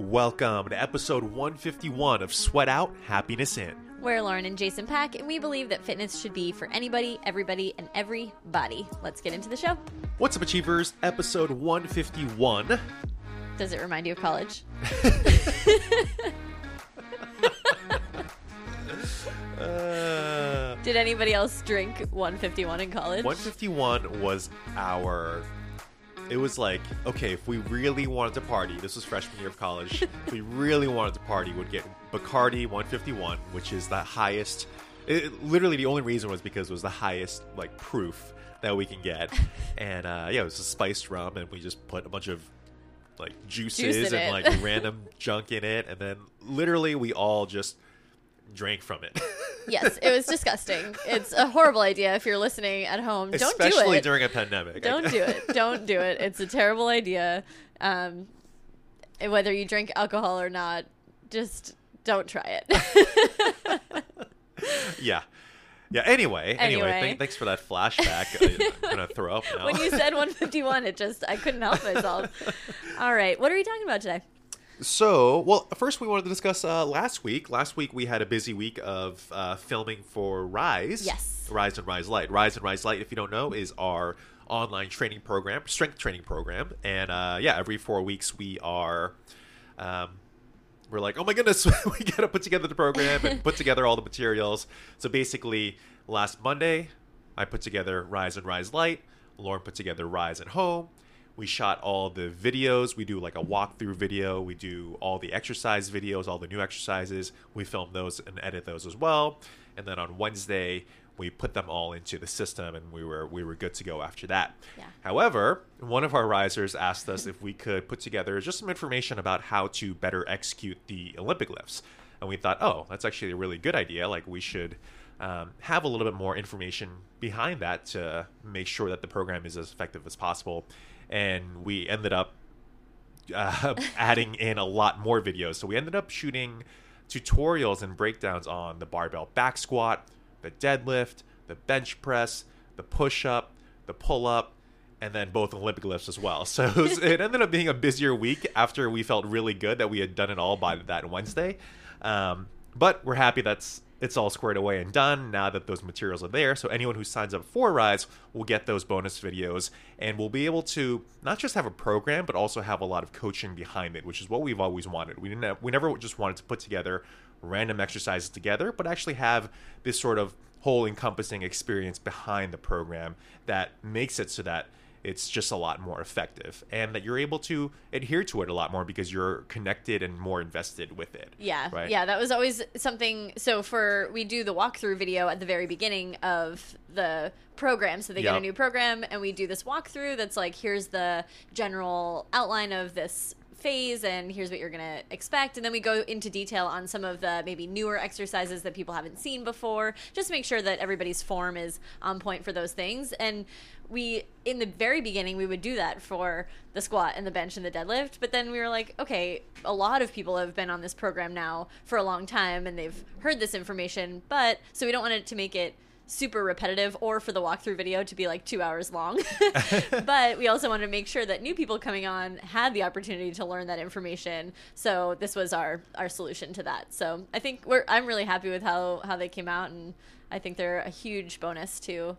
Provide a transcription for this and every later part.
Welcome to episode 151 of Sweat Out, Happiness In. We're Lauren and Jason Pak, and we believe that fitness should be for anybody, everybody, and everybody. Let's get into the show. What's up, Achievers? Episode 151. Does it remind you of college? Uh, Did anybody else drink 151 in college? 151 was our. It was like, okay, if we really wanted to party, this was freshman year of college, if we really wanted to party, would get Bacardi 151, which is the highest. It, literally, the only reason was because it was the highest, like, proof that we can get. And, uh, yeah, it was a spiced rum, and we just put a bunch of, like, juices Juice and, it. like, random junk in it. And then, literally, we all just drank from it. Yes, it was disgusting. It's a horrible idea if you're listening at home. Don't Especially do it. during a pandemic. Don't do it. Don't do it. It's a terrible idea. Um, whether you drink alcohol or not, just don't try it. Yeah. Yeah. Anyway, anyway, Anyway. th- thanks for that flashback. I'm gonna throw up now. when you said 151, it just I couldn't help myself. All right, what are we talking about today? So, well, first we wanted to discuss uh, last week. Last week we had a busy week of uh, filming for Rise. Yes. Rise and Rise Light. Rise and Rise Light, if you don't know, is our online training program, strength training program, and uh, yeah, every four weeks we are. Um, we're like, oh my goodness, we got to put together the program and put together all the materials. So basically, last Monday, I put together Rise and Rise Light. Lauren put together Rise at Home. We shot all the videos. We do like a walkthrough video. We do all the exercise videos, all the new exercises. We film those and edit those as well. And then on Wednesday, we put them all into the system, and we were we were good to go after that. Yeah. However, one of our risers asked us if we could put together just some information about how to better execute the Olympic lifts. And we thought, oh, that's actually a really good idea. Like, we should um, have a little bit more information behind that to make sure that the program is as effective as possible. And we ended up uh, adding in a lot more videos. So we ended up shooting tutorials and breakdowns on the barbell back squat, the deadlift, the bench press, the push up, the pull up, and then both Olympic lifts as well. So it, was, it ended up being a busier week after we felt really good that we had done it all by that Wednesday. Um, but we're happy that's it's all squared away and done now that those materials are there. So anyone who signs up for Rise will get those bonus videos and we'll be able to not just have a program but also have a lot of coaching behind it, which is what we've always wanted. We didn't have, we never just wanted to put together random exercises together, but actually have this sort of whole encompassing experience behind the program that makes it so that it's just a lot more effective and that you're able to adhere to it a lot more because you're connected and more invested with it. Yeah, Right. yeah, that was always something. So for we do the walkthrough video at the very beginning of the program, so they get a new program, and we do this walkthrough. That's like here's the general outline of this phase and here's what you're going to expect and then we go into detail on some of the maybe newer exercises that people haven't seen before just to make sure that everybody's form is on point for those things and we in the very beginning we would do that for the squat and the bench and the deadlift but then we were like okay a lot of people have been on this program now for a long time and they've heard this information but so we don't want it to make it super repetitive or for the walkthrough video to be like two hours long. But we also wanted to make sure that new people coming on had the opportunity to learn that information so this was our our solution to that. So i think we're i'm really happy with how how they came out and i think they're a huge bonus to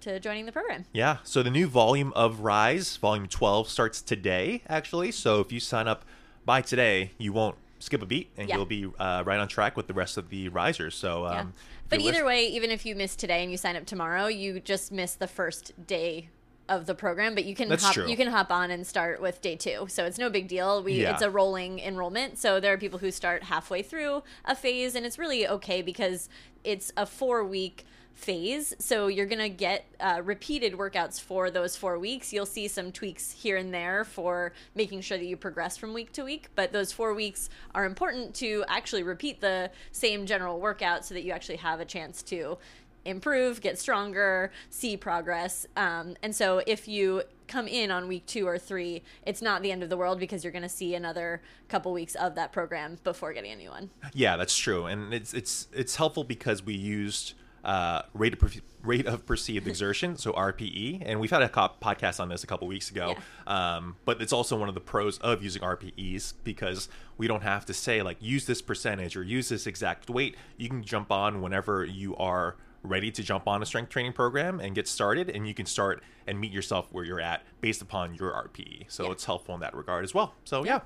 to joining the program Yeah. So the new volume of Rise, volume 12, starts today, actually. So if you sign up by today, you won't skip a beat and Yeah. you'll be uh, right on track with the rest of the risers. So, um, yeah. But either lis- way, even if you miss today and you sign up tomorrow, you just miss the first day of the program. But you can That's hop, true. you can hop on and start with day two, so it's no big deal. We Yeah. it's a rolling enrollment, so there are people who start halfway through a phase, and it's really okay because it's a four week phase. So you're gonna get uh, repeated workouts for those four weeks. You'll see some tweaks here and there for making sure that you progress from week to week but those four weeks are important to actually repeat the same general workout so that you actually have a chance to improve get stronger see progress. Um, and so if you come in on week two or three it's not the end of the world because you're going to see another couple weeks of that program before getting a new one. Yeah, that's true, and it's it's it's helpful because we used uh, rate of per- rate of perceived exertion, so RPE, and we've had a co- podcast on this a couple weeks ago. Um, but it's also one of the pros of using RPEs because we don't have to say like use this percentage or use this exact weight. You can jump on whenever you are ready to jump on a strength training program and get started, and you can start and meet yourself where you're at based upon your RPE. So Yeah. it's helpful in that regard as well. So yeah.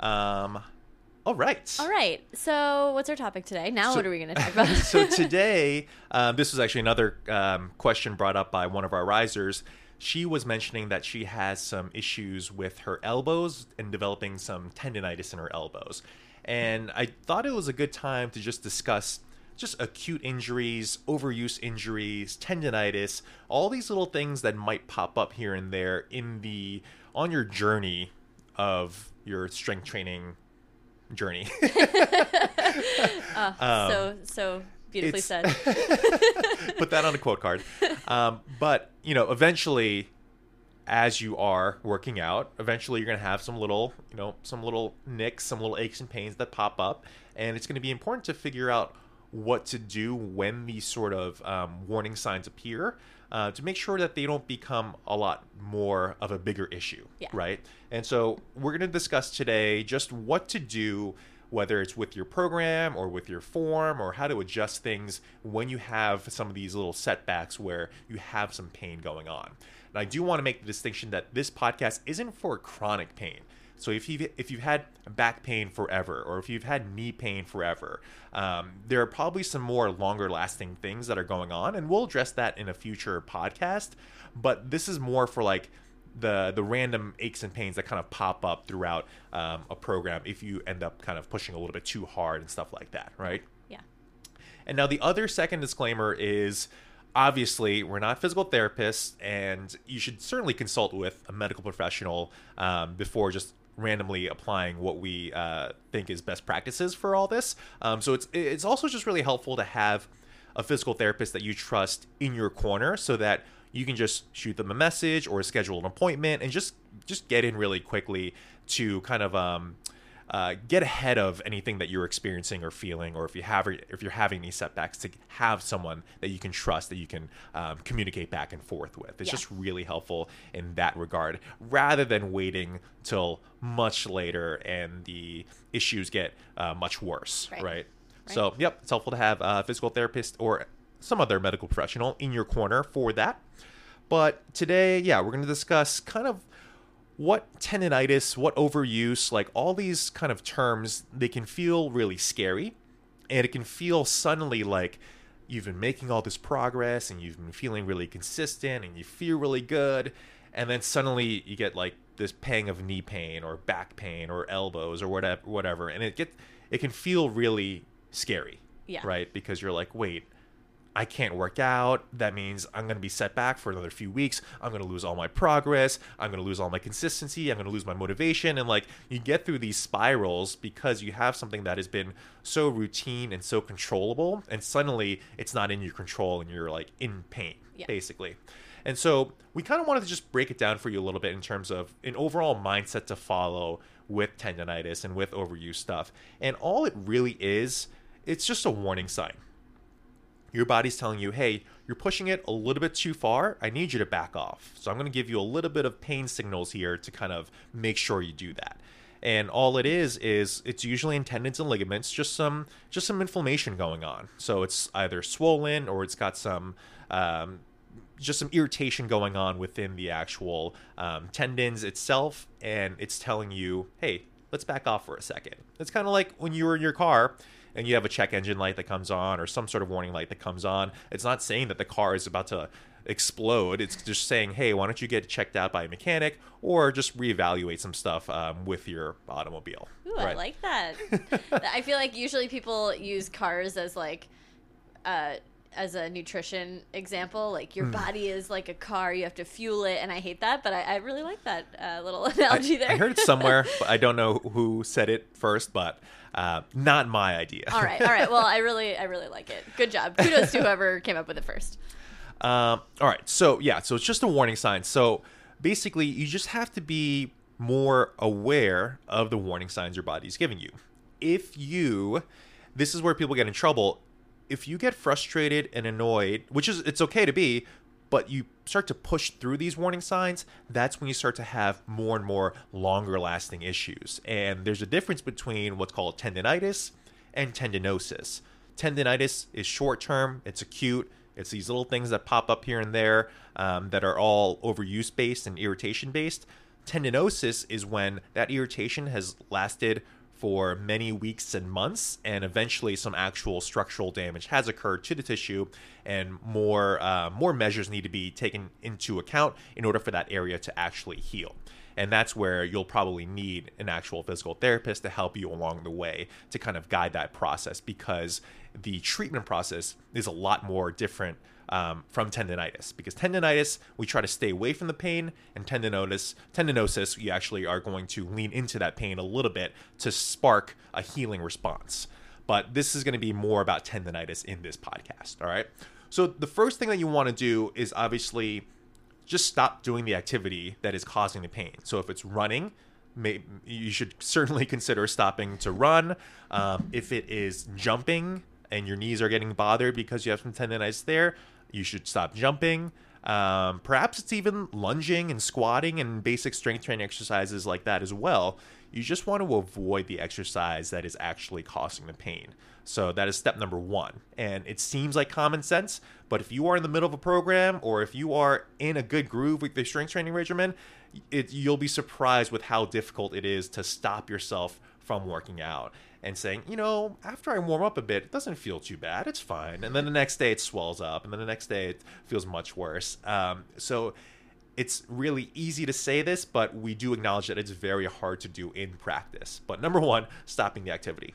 Um, all right. All right. So, what's our topic today? Now, So- what are we going to talk about? so today, um, this was actually another um, question brought up by one of our risers. She was mentioning that she has some issues with her elbows and developing some tendonitis in her elbows. And I thought it was a good time to just discuss just acute injuries, overuse injuries, tendonitis, all these little things that might pop up here and there in the on your journey of your strength training journey. Uh, so, so beautifully said. put that on a quote card. Um, but you know, eventually, as you are working out, eventually you're going to have some little, you know, some little nicks, some little aches and pains that pop up, and it's going to be important to figure out what to do when these sort of um, warning signs appear. Uh, to make sure that they don't become a lot more of a bigger issue, Yeah. right? And so we're going to discuss today just what to do whether it's with your program or with your form or how to adjust things when you have some of these little setbacks where you have some pain going on. And I do want to make the distinction that this podcast isn't for chronic pain. So if you've if you've had back pain forever, or if you've had knee pain forever, um, there are probably some more longer lasting things that are going on, and we'll address that in a future podcast. But this is more for like the the random aches and pains that kind of pop up throughout um, a program if you end up kind of pushing a little bit too hard and stuff like that, right? yeah. And now the other second disclaimer is obviously we're not physical therapists, and you should certainly consult with a medical professional um, before just randomly applying what we uh, think is best practices for all this. Um, so it's it's also just really helpful to have a physical therapist that you trust in your corner so that you can just shoot them a message or schedule an appointment and just just get in really quickly to kind of um, uh, get ahead of anything that you're experiencing or feeling, or if you have if you're having these setbacks, to have someone that you can trust that you can um, communicate back and forth with. It's Yeah. just really helpful in that regard, rather than waiting till much later and the issues get uh, much worse, Right. right? So, yep, it's helpful to have a physical therapist or some other medical professional in your corner for that. But today, yeah, we're going to discuss kind of what tendonitis, what overuse, like all these kind of terms, they can feel really scary. And it can feel suddenly like you've been making all this progress and you've been feeling really consistent and you feel really good. And then suddenly you get like this pang of knee pain or back pain or elbows or whatever, whatever. And it get it can feel really scary. Yeah. Right? Because you're like, wait, I can't work out. That means I'm going to be set back for another few weeks. I'm going to lose all my progress. I'm going to lose all my consistency. I'm going to lose my motivation. And like you get through these spirals because you have something that has been so routine and so controllable. And suddenly it's not in your control and you're like in pain, Yeah. basically. And so we kind of wanted to just break it down for you a little bit in terms of an overall mindset to follow with tendonitis and with overuse stuff. And all it really is, it's just a warning sign your body's telling you, hey, you're pushing it a little bit too far. I need you to back off. So I'm going to give you a little bit of pain signals here to kind of make sure you do that. And all it is is it's usually in tendons and ligaments, just some just some inflammation going on. So it's either swollen or it's got some um, just some irritation going on within the actual um, tendons itself, and it's telling you, hey, let's back off for a second. It's kind of like when you were in your car and you have a check engine light that comes on or some sort of warning light that comes on. It's not saying that the car is about to explode. It's just saying, hey, why don't you get checked out by a mechanic or just reevaluate some stuff um, with your automobile. Ooh, I like that. I feel like usually people use cars as like, uh, as a nutrition example. Like Hmm. your body is like a car; you have to fuel it, and I hate that. But I, I really like that uh, little analogy there. I heard it somewhere, but I don't know who said it first, but uh, not my idea. all right, all right. Well, I really, I really like it. Good job. Kudos to whoever came up with it first. Um, all right. So yeah. So it's just a warning sign. So basically, you just have to be more aware of the warning signs your body's giving you. If you, this is where people get in trouble. if you get frustrated and annoyed, which is it's okay to be, but you start to push through these warning signs, that's when you start to have more and more longer lasting issues. And there's a difference between what's called tendonitis and tendinosis. Tendonitis is short term, it's acute, it's these little things that pop up here and there um, that are all overuse based and irritation based. Tendinosis is when that irritation has lasted for many weeks and months, and eventually some actual structural damage has occurred to the tissue, and more uh, more measures need to be taken into account in order for that area to actually heal. And that's where you'll probably need an actual physical therapist to help you along the way to kind of guide that process because the treatment process is a lot more different um, from tendonitis because tendonitis we try to stay away from the pain and tendinosis tendinosis you actually are going to lean into that pain a little bit to spark a healing response. But this is going to be more about tendonitis in this podcast all right? So the first thing that you want to do is obviously just stop doing the activity that is causing the pain. So if it's running may, you should certainly consider stopping to run. Um, if it is jumping and your knees are getting bothered because you have some tendonitis there you should stop jumping. Um, perhaps it's even lunging and squatting and basic strength training exercises like that as well. You just want to avoid the exercise that is actually causing the pain. So that is step number one. And it seems like common sense, but if you are in the middle of a program or if you are in a good groove with the strength training regimen, it, you'll be surprised with how difficult it is to stop yourself from working out and saying, you know, after I warm up a bit, it doesn't feel too bad. It's fine. And then the next day it swells up, and then the next day it feels much worse. Um, so it's really easy to say this, but we do acknowledge that it's very hard to do in practice. But number one, stopping the activity.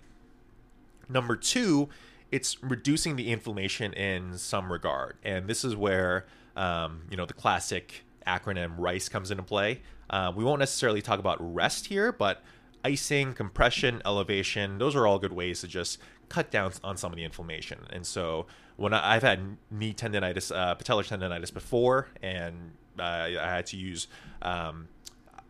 Number two, it's reducing the inflammation in some regard. And this is where, um, you know, the classic acronym RICE comes into play. Uh, we won't necessarily talk about rest here, but icing, compression, elevation, those are all good ways to just cut down on some of the inflammation. And so when I, have had knee tendonitis, uh, patellar tendonitis before, and uh, I had to use um,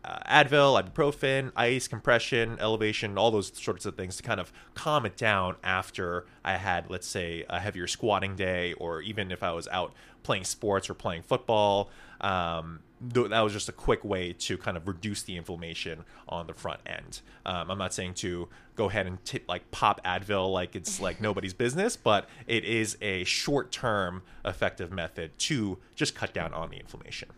uh, Advil, ibuprofen, ice, compression, elevation, all those sorts of things to kind of calm it down after I had, let's say, a heavier squatting day, or even if I was out playing sports or playing football. Um, that was just a quick way to kind of reduce the inflammation on the front end. Um, I'm not saying to go ahead and t- like pop Advil like it's like nobody's business, but it is a short term effective method to just cut down on the inflammation.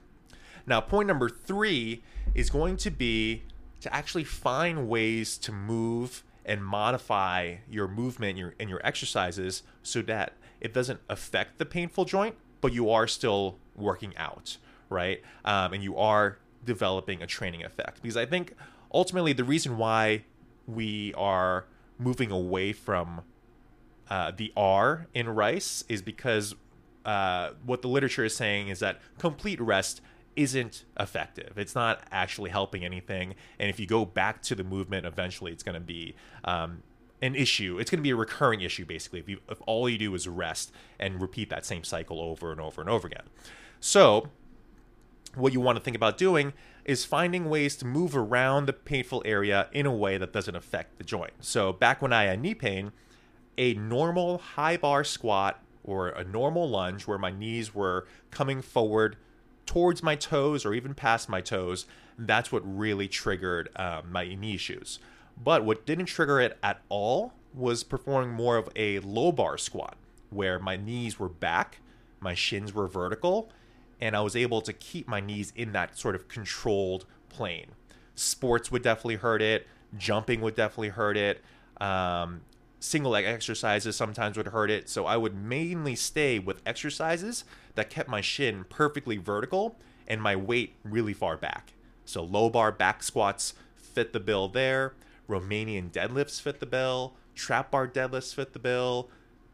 Now, point number three is going to be to actually find ways to move and modify your movement your, and your exercises so that it doesn't affect the painful joint, but you are still working out right? Um, and you are developing a training effect. Because I think ultimately the reason why we are moving away from uh, the R in rice is because uh, what the literature is saying is that complete rest isn't effective. It's not actually helping anything. And if you go back to the movement, eventually it's going to be um, an issue. It's going to be a recurring issue, basically, if, you, if all you do is rest and repeat that same cycle over and over and over again. So, what you want to think about doing is finding ways to move around the painful area in a way that doesn't affect the joint. So, back when I had knee pain, a normal high bar squat or a normal lunge where my knees were coming forward towards my toes or even past my toes, that's what really triggered um, my knee issues. But what didn't trigger it at all was performing more of a low bar squat where my knees were back, my shins were vertical, and I was able to keep my knees in that sort of controlled plane. Sports would definitely hurt it. Jumping would definitely hurt it. Um, single leg exercises sometimes would hurt it. So I would mainly stay with exercises that kept my shin perfectly vertical and my weight really far back. So low bar back squats fit the bill there. Romanian deadlifts fit the bill. Trap bar deadlifts fit the bill.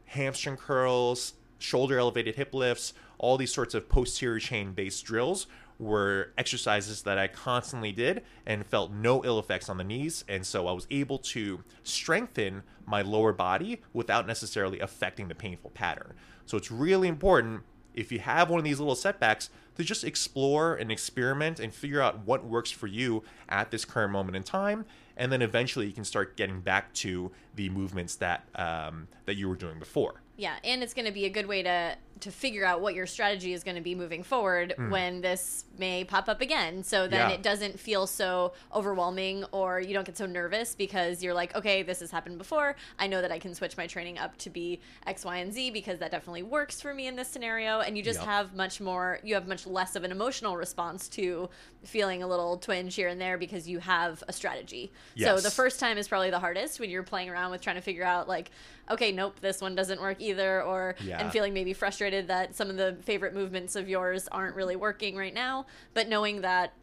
Hamstring curls, shoulder elevated hip lifts, all these sorts of posterior chain based drills were exercises that I constantly did and felt no ill effects on the knees. And so I was able to strengthen my lower body without necessarily affecting the painful pattern. So it's really important if you have one of these little setbacks to just explore and experiment and figure out what works for you at this current moment in time. And then eventually you can start getting back to the movements that um, that you were doing before. Yeah, and it's going to be a good way to to figure out what your strategy is going to be moving forward hmm. when this may pop up again. So then. Yeah. it doesn't feel so overwhelming or you don't get so nervous because you're like, okay, this has happened before. I know that I can switch my training up to be X, Y, and Z because that definitely works for me in this scenario. And you just Yep. have much more, you have much less of an emotional response to feeling a little twinge here and there because you have a strategy. So the first time is probably the hardest when you're playing around with trying to figure out like, okay, nope, this one doesn't work either, or Yeah. and feeling maybe frustrated that some of the favorite movements of yours aren't really working right now. But knowing that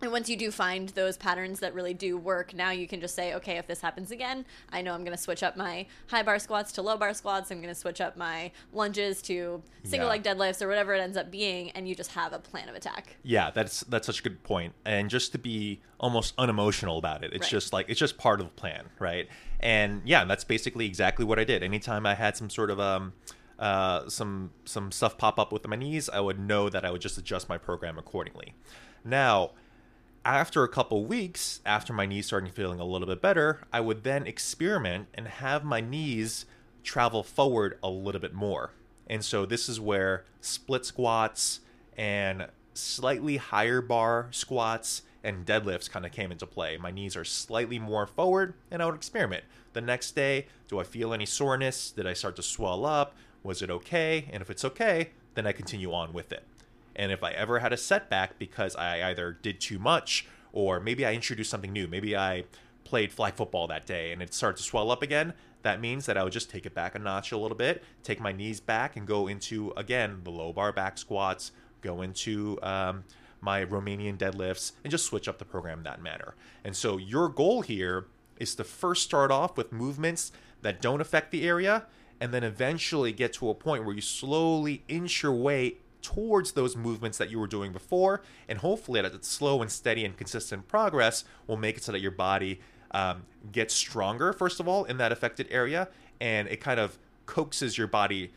and once you do find those patterns that really do work, now you can just say, okay, if this happens again, I know I'm going to switch up my high bar squats to low bar squats. I'm going to switch up my lunges to single Yeah. leg deadlifts or whatever it ends up being, and you just have a plan of attack. Yeah, that's that's such a good point. And just to be almost unemotional about it, it's Right. just like it's just part of the plan, right? And yeah, that's basically exactly what I did. Anytime I had some sort of um uh some some stuff pop up with my knees, I would know that I would just adjust my program accordingly. Now, after a couple weeks, after my knees starting feeling a little bit better, I would then experiment and have my knees travel forward a little bit more. And so this is where split squats and slightly higher bar squats and deadlifts kind of came into play. My knees are slightly more forward, and I would experiment. The next day, do I feel any soreness? Did I start to swell up? Was it okay? And if it's okay, then I continue on with it. And if I ever had a setback because I either did too much or maybe I introduced something new, maybe I played flag football that day and it started to swell up again, that means that I would just take it back a notch a little bit, take my knees back and go into, again, the low bar back squats, go into um, my Romanian deadlifts, and just switch up the program that manner. And so your goal here is to first start off with movements that don't affect the area and then eventually get to a point where you slowly inch your way towards those movements that you were doing before and hopefully that slow and steady and consistent progress will make it so that your body um, gets stronger first of all in that affected area and it kind of coaxes your body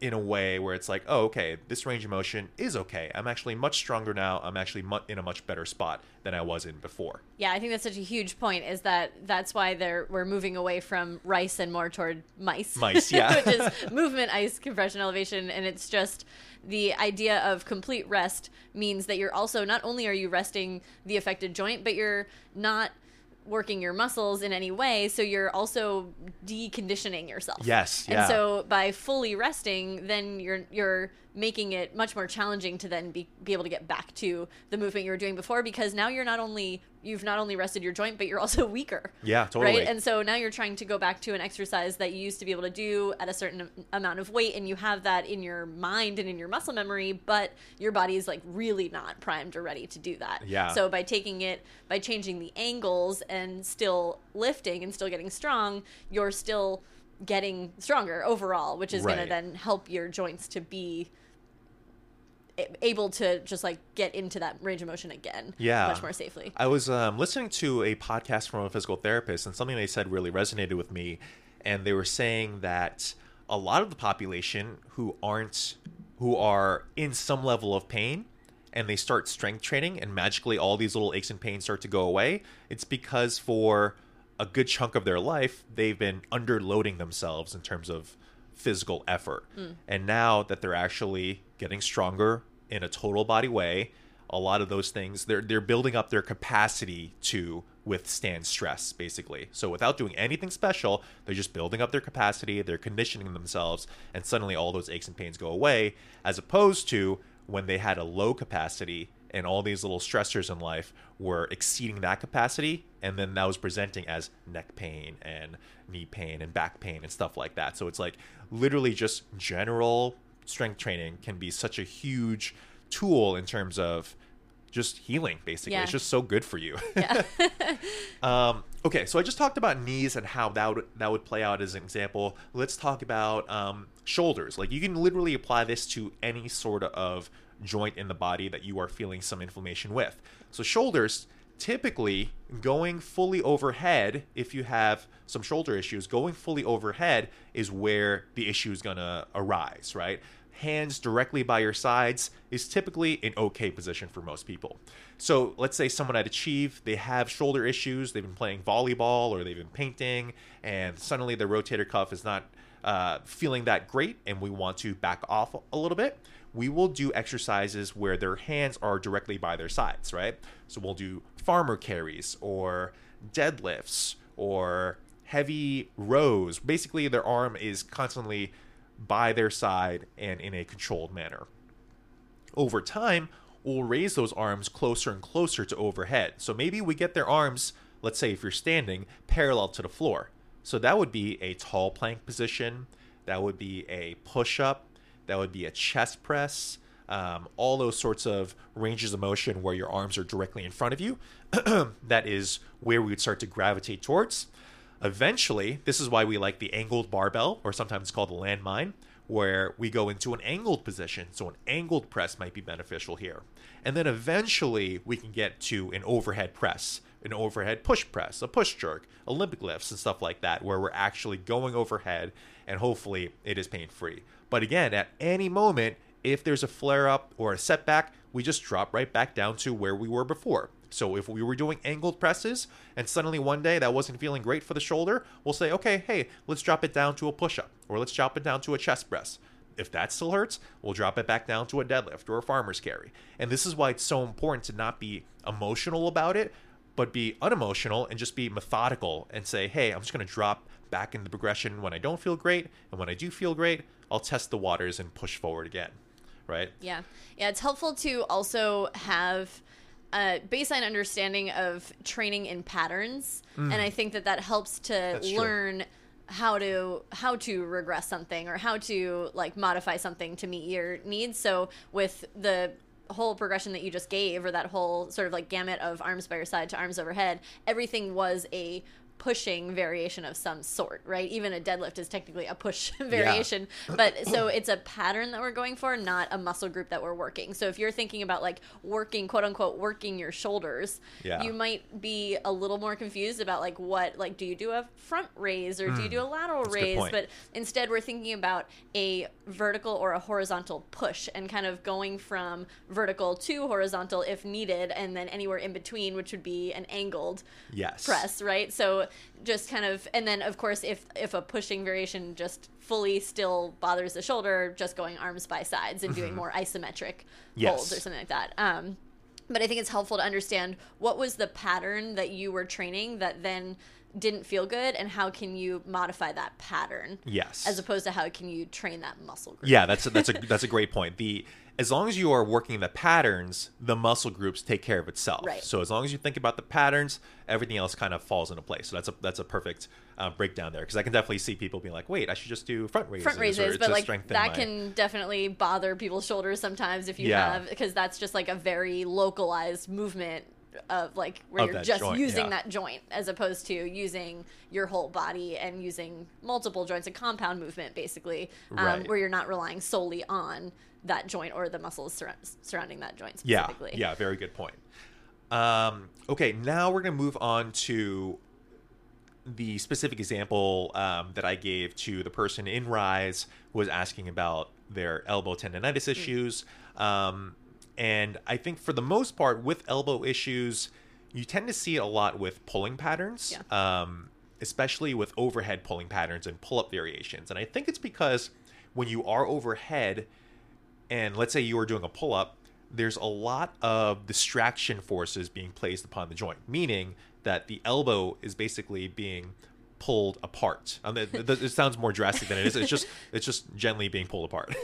in a way where it's like oh okay this range of motion is okay i'm actually much stronger now i'm actually mu- in a much better spot than i was in before Yeah, I think that's such a huge point. Is that that's why they're we're moving away from rice and more toward mice. Mice, yeah. which is movement, ice, compression, elevation, and it's just the idea of complete rest means that you're also not only are you resting the affected joint, but you're not working your muscles in any way so you're also deconditioning yourself Yes, and yeah. so by fully resting then you're you're making it much more challenging to then be, be able to get back to the movement you were doing before because now you're not only you've not only rested your joint but you're also weaker Yeah, totally. right and so now you're trying to go back to an exercise that you used to be able to do at a certain amount of weight and you have that in your mind and in your muscle memory but your body is like really not primed or ready to do that Yeah. so by taking it by changing the angles and still lifting and still getting strong you're still getting stronger overall which is going to then help your joints to be able to just like get into that range of motion again Yeah. much more safely I was um, listening to a podcast from a physical therapist, and something they said really resonated with me. And they were saying that a lot of the population who aren't, who are in some level of pain, and they start strength training, and magically all these little aches and pains start to go away, it's because for a good chunk of their life, they've been underloading themselves in terms of physical effort. And now that they're actually getting stronger in a total body way, a lot of those things they're they're building up their capacity to withstand stress basically. So without doing anything special, they're just building up their capacity, they're conditioning themselves and suddenly all those aches and pains go away as opposed to when they had a low capacity and all these little stressors in life were exceeding that capacity and then that was presenting as neck pain and knee pain and back pain and stuff like that so it's like literally just general strength training can be such a huge tool in terms of just healing basically Yeah. it's just so good for you yeah um, okay, so I just talked about knees and how that would that would play out as an example. Let's talk about um, shoulders. Like you can literally apply this to any sort of joint in the body that you are feeling some inflammation with. So shoulders, typically going fully overhead, if you have some shoulder issues, going fully overhead is where the issue is gonna arise, right? Hands directly by your sides is typically an okay position for most people. So let's say someone at Achieve, they have shoulder issues, they've been playing volleyball or they've been painting, and suddenly their rotator cuff is not uh, feeling that great and we want to back off a little bit, we will do exercises where their hands are directly by their sides, right? So we'll do farmer carries or deadlifts or heavy rows. Basically, their arm is constantly by their side and in a controlled manner. Over time, we'll raise those arms closer and closer to overhead. So maybe we get their arms, let's say if you're standing, parallel to the floor. So that would be a tall plank position, that would be a push up, that would be a chest press, um, all those sorts of ranges of motion where your arms are directly in front of you. that is where we would start to gravitate towards. Eventually, this is why we like the angled barbell, or sometimes called the landmine, where we go into an angled position. So, an angled press might be beneficial here. And then eventually, we can get to an overhead press, an overhead push press, a push jerk, Olympic lifts, and stuff like that, where we're actually going overhead and hopefully it is pain free. But again, at any moment, if there's a flare up or a setback, we just drop right back down to where we were before. So if we were doing angled presses and suddenly one day that wasn't feeling great for the shoulder, we'll say, okay, hey, let's drop it down to a push up or let's drop it down to a chest press. If that still hurts, we'll drop it back down to a deadlift or a farmer's carry. And this is why it's so important to not be emotional about it, but be unemotional and just be methodical and say, hey, I'm just going to drop back in the progression when I don't feel great. And when I do feel great, I'll test the waters and push forward again. Right? Yeah. Yeah. It's helpful to also have a baseline understanding of training in patterns. Mm. And I think that that helps to That's learn. True how to how to regress something or how to like modify something to meet your needs so with the whole progression that you just gave or that whole sort of like gamut of arms by your side to arms overhead everything was a pushing variation of some sort, right? Even a deadlift is technically a push variation. Yeah. But so it's a pattern that we're going for, not a muscle group that we're working. So if you're thinking about like working, quote unquote, working your shoulders, yeah. you might be a little more confused about like what, like, do you do a front raise or mm. do you hmm. do a lateral That's raise? But instead, we're thinking about a vertical or a horizontal push and kind of going from vertical to horizontal if needed, and then anywhere in between, which would be an angled yes. press, right? So just kind of and then of course if if a pushing variation just fully still bothers the shoulder just going arms by sides and doing mm-hmm. more isometric yes. holds or something like that um, but i think it's helpful to understand what was the pattern that you were training that then didn't feel good and how can you modify that pattern yes as opposed to how can you train that muscle group yeah that's a, that's a that's a great point the as long as you are working the patterns, the muscle groups take care of itself. Right. So as long as you think about the patterns, everything else kind of falls into place. So that's a that's a perfect uh, breakdown there because I can definitely see people being like, "Wait, I should just do front raises." Front raises, but like that my... can definitely bother people's shoulders sometimes if you yeah. have because that's just like a very localized movement of like where of you're just joint, using yeah. that joint as opposed to using your whole body and using multiple joints and compound movement basically um, right. where you're not relying solely on that joint or the muscles sur- surrounding that joint specifically. Yeah, yeah, very good point. Um, okay, now we're going to move on to the specific example um, that I gave to the person in Rise who was asking about their elbow tendonitis hmm. issues. Mm. Um, and I think for the most part, with elbow issues, you tend to see it a lot with pulling patterns, yeah. um, especially with overhead pulling patterns and pull up variations. And I think it's because when you are overhead, and let's say you are doing a pull up, there's a lot of distraction forces being placed upon the joint, meaning that the elbow is basically being pulled apart. Um, it, it, sounds more drastic than it is. It's just it's just gently being pulled apart.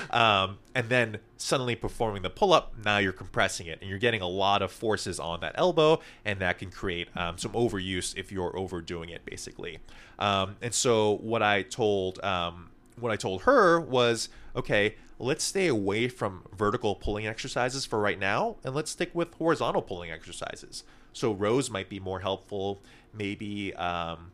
um, and then suddenly performing the pull up, now you're compressing it, and you're getting a lot of forces on that elbow, and that can create um, some overuse if you're overdoing it, basically. Um, and so what I told um, what I told her was, okay, let's stay away from vertical pulling exercises for right now and let's stick with horizontal pulling exercises. So rows might be more helpful. Maybe, um,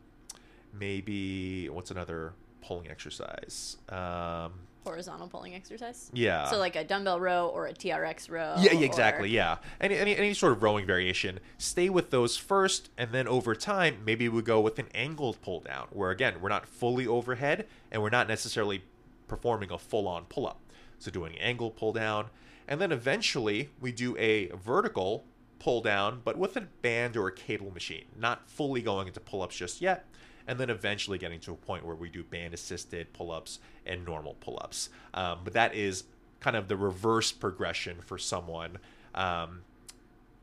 maybe what's another pulling exercise? Um, horizontal pulling exercise. Yeah. So like a dumbbell row or a TRX row. Yeah, yeah exactly. Or... Yeah. Any, any any sort of rowing variation. Stay with those first, and then over time, maybe we go with an angled pull down, where again we're not fully overhead, and we're not necessarily performing a full on pull up. So doing an angle pull down. And then eventually we do a vertical pull down, but with a band or a cable machine, not fully going into pull ups just yet. And then eventually getting to a point where we do band assisted pull ups and normal pull ups. Um, but that is kind of the reverse progression for someone. Um,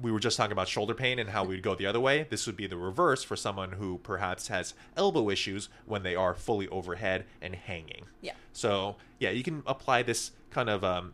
we were just talking about shoulder pain and how we'd go the other way. This would be the reverse for someone who perhaps has elbow issues when they are fully overhead and hanging. Yeah. So, yeah, you can apply this kind of um,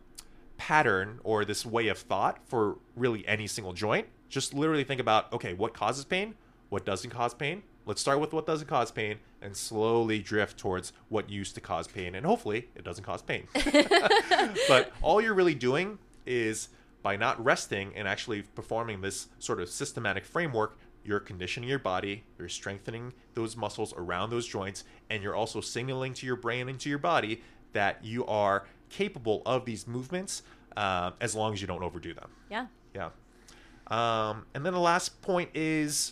pattern or this way of thought for really any single joint. Just literally think about okay, what causes pain? What doesn't cause pain? Let's start with what doesn't cause pain and slowly drift towards what used to cause pain. And hopefully, it doesn't cause pain. but all you're really doing is by not resting and actually performing this sort of systematic framework, you're conditioning your body, you're strengthening those muscles around those joints, and you're also signaling to your brain and to your body that you are capable of these movements uh, as long as you don't overdo them. Yeah. Yeah. Um, and then the last point is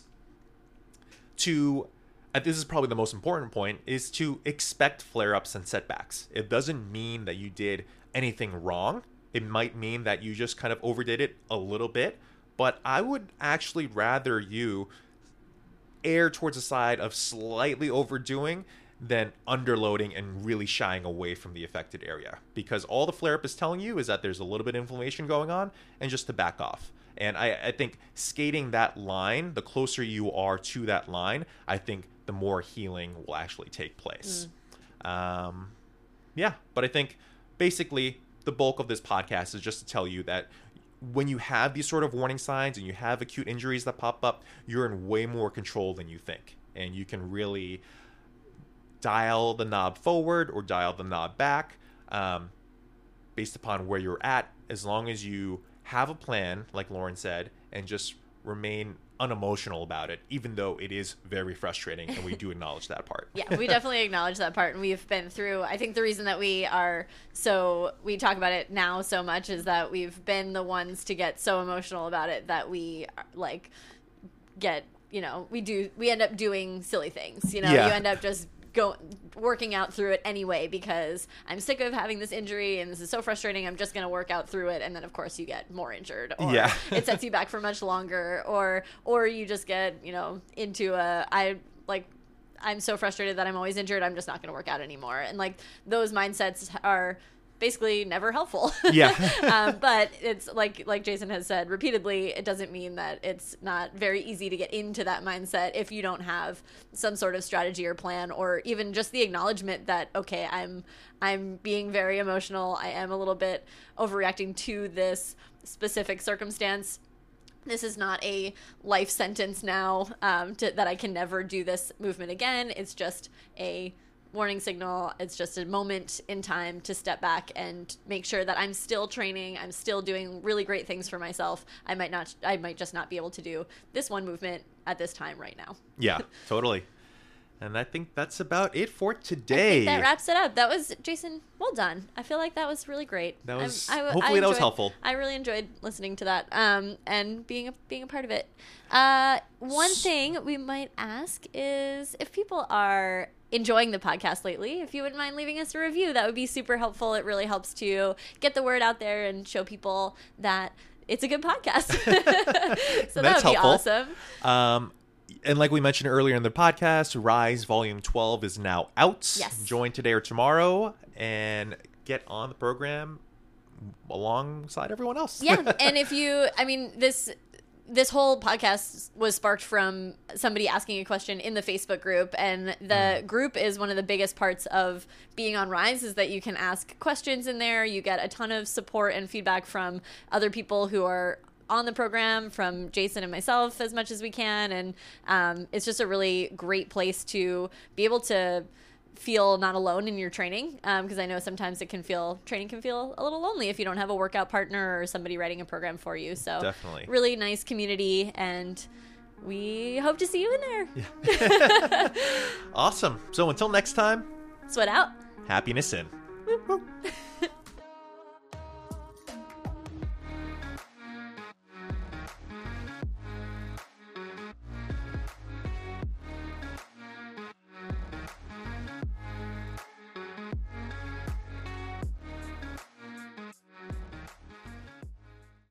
to, this is probably the most important point, is to expect flare ups and setbacks. It doesn't mean that you did anything wrong. It might mean that you just kind of overdid it a little bit. But I would actually rather you err towards the side of slightly overdoing than underloading and really shying away from the affected area because all the flare up is telling you is that there's a little bit of inflammation going on and just to back off and I, I think skating that line the closer you are to that line i think the more healing will actually take place. Um, yeah but i think basically the bulk of this podcast is just to tell you that when you have these sort of warning signs and you have acute injuries that pop up you're in way more control than you think. And you can really dial the knob forward or dial the knob back um, based upon where you're at as long as you have a plan like lauren said and just remain unemotional about it even though it is very frustrating and we do acknowledge that part Yeah, we definitely acknowledge that part, and we've been through. I think the reason that we are so we talk about it now so much is that we've been the ones to get so emotional about it that we like get you know we do we end up doing silly things. You know, Yeah. you end up just go working out through it anyway because I'm sick of having this injury and this is so frustrating. I'm just going to work out through it, and then of course you get more injured, or Yeah. it sets you back for much longer, or or you just get you know into a I like I'm so frustrated that I'm always injured. I'm just not going to work out anymore. And like those mindsets are basically never helpful. Yeah. um, but it's like like Jason has said repeatedly. It doesn't mean that it's not very easy to get into that mindset if you don't have some sort of strategy or plan, or even just the acknowledgement that okay, I'm I'm being very emotional. I am a little bit overreacting to this specific circumstance this is not a life sentence now um, to, that I can never do this movement again. It's just a warning signal. It's just a moment in time to step back and make sure that I'm still training. I'm still doing really great things for myself. I might not. I might just not be able to do this one movement at this time right now. yeah totally and i think that's about it for today That wraps it up. That was Jason. Well done. I feel like that was really great. That was- I, hopefully that was helpful. I really enjoyed listening to that um, and being a, being a part of it. Uh, one thing we might ask is if people are enjoying the podcast lately, if you wouldn't mind leaving us a review, that would be super helpful. It really helps to get the word out there and show people that it's a good podcast. so that would be awesome. Um, and like we mentioned earlier in the podcast, Rise Volume 12 is now out. Yes. Join today or tomorrow and get on the program alongside everyone else. yeah and if you i mean this this whole podcast was sparked from somebody asking a question in the facebook group and the group is one of the biggest parts of being on rise is that you can ask questions in there. You get a ton of support and feedback from other people who are on the program from Jason and myself as much as we can, and um, it's just a really great place to be able to feel not alone in your training um, because I know sometimes it can feel training can feel a little lonely if you don't have a workout partner or somebody writing a program for you. So Definitely. really nice community, and we hope to see you in there. Awesome. So until next time, Sweat out. happiness in.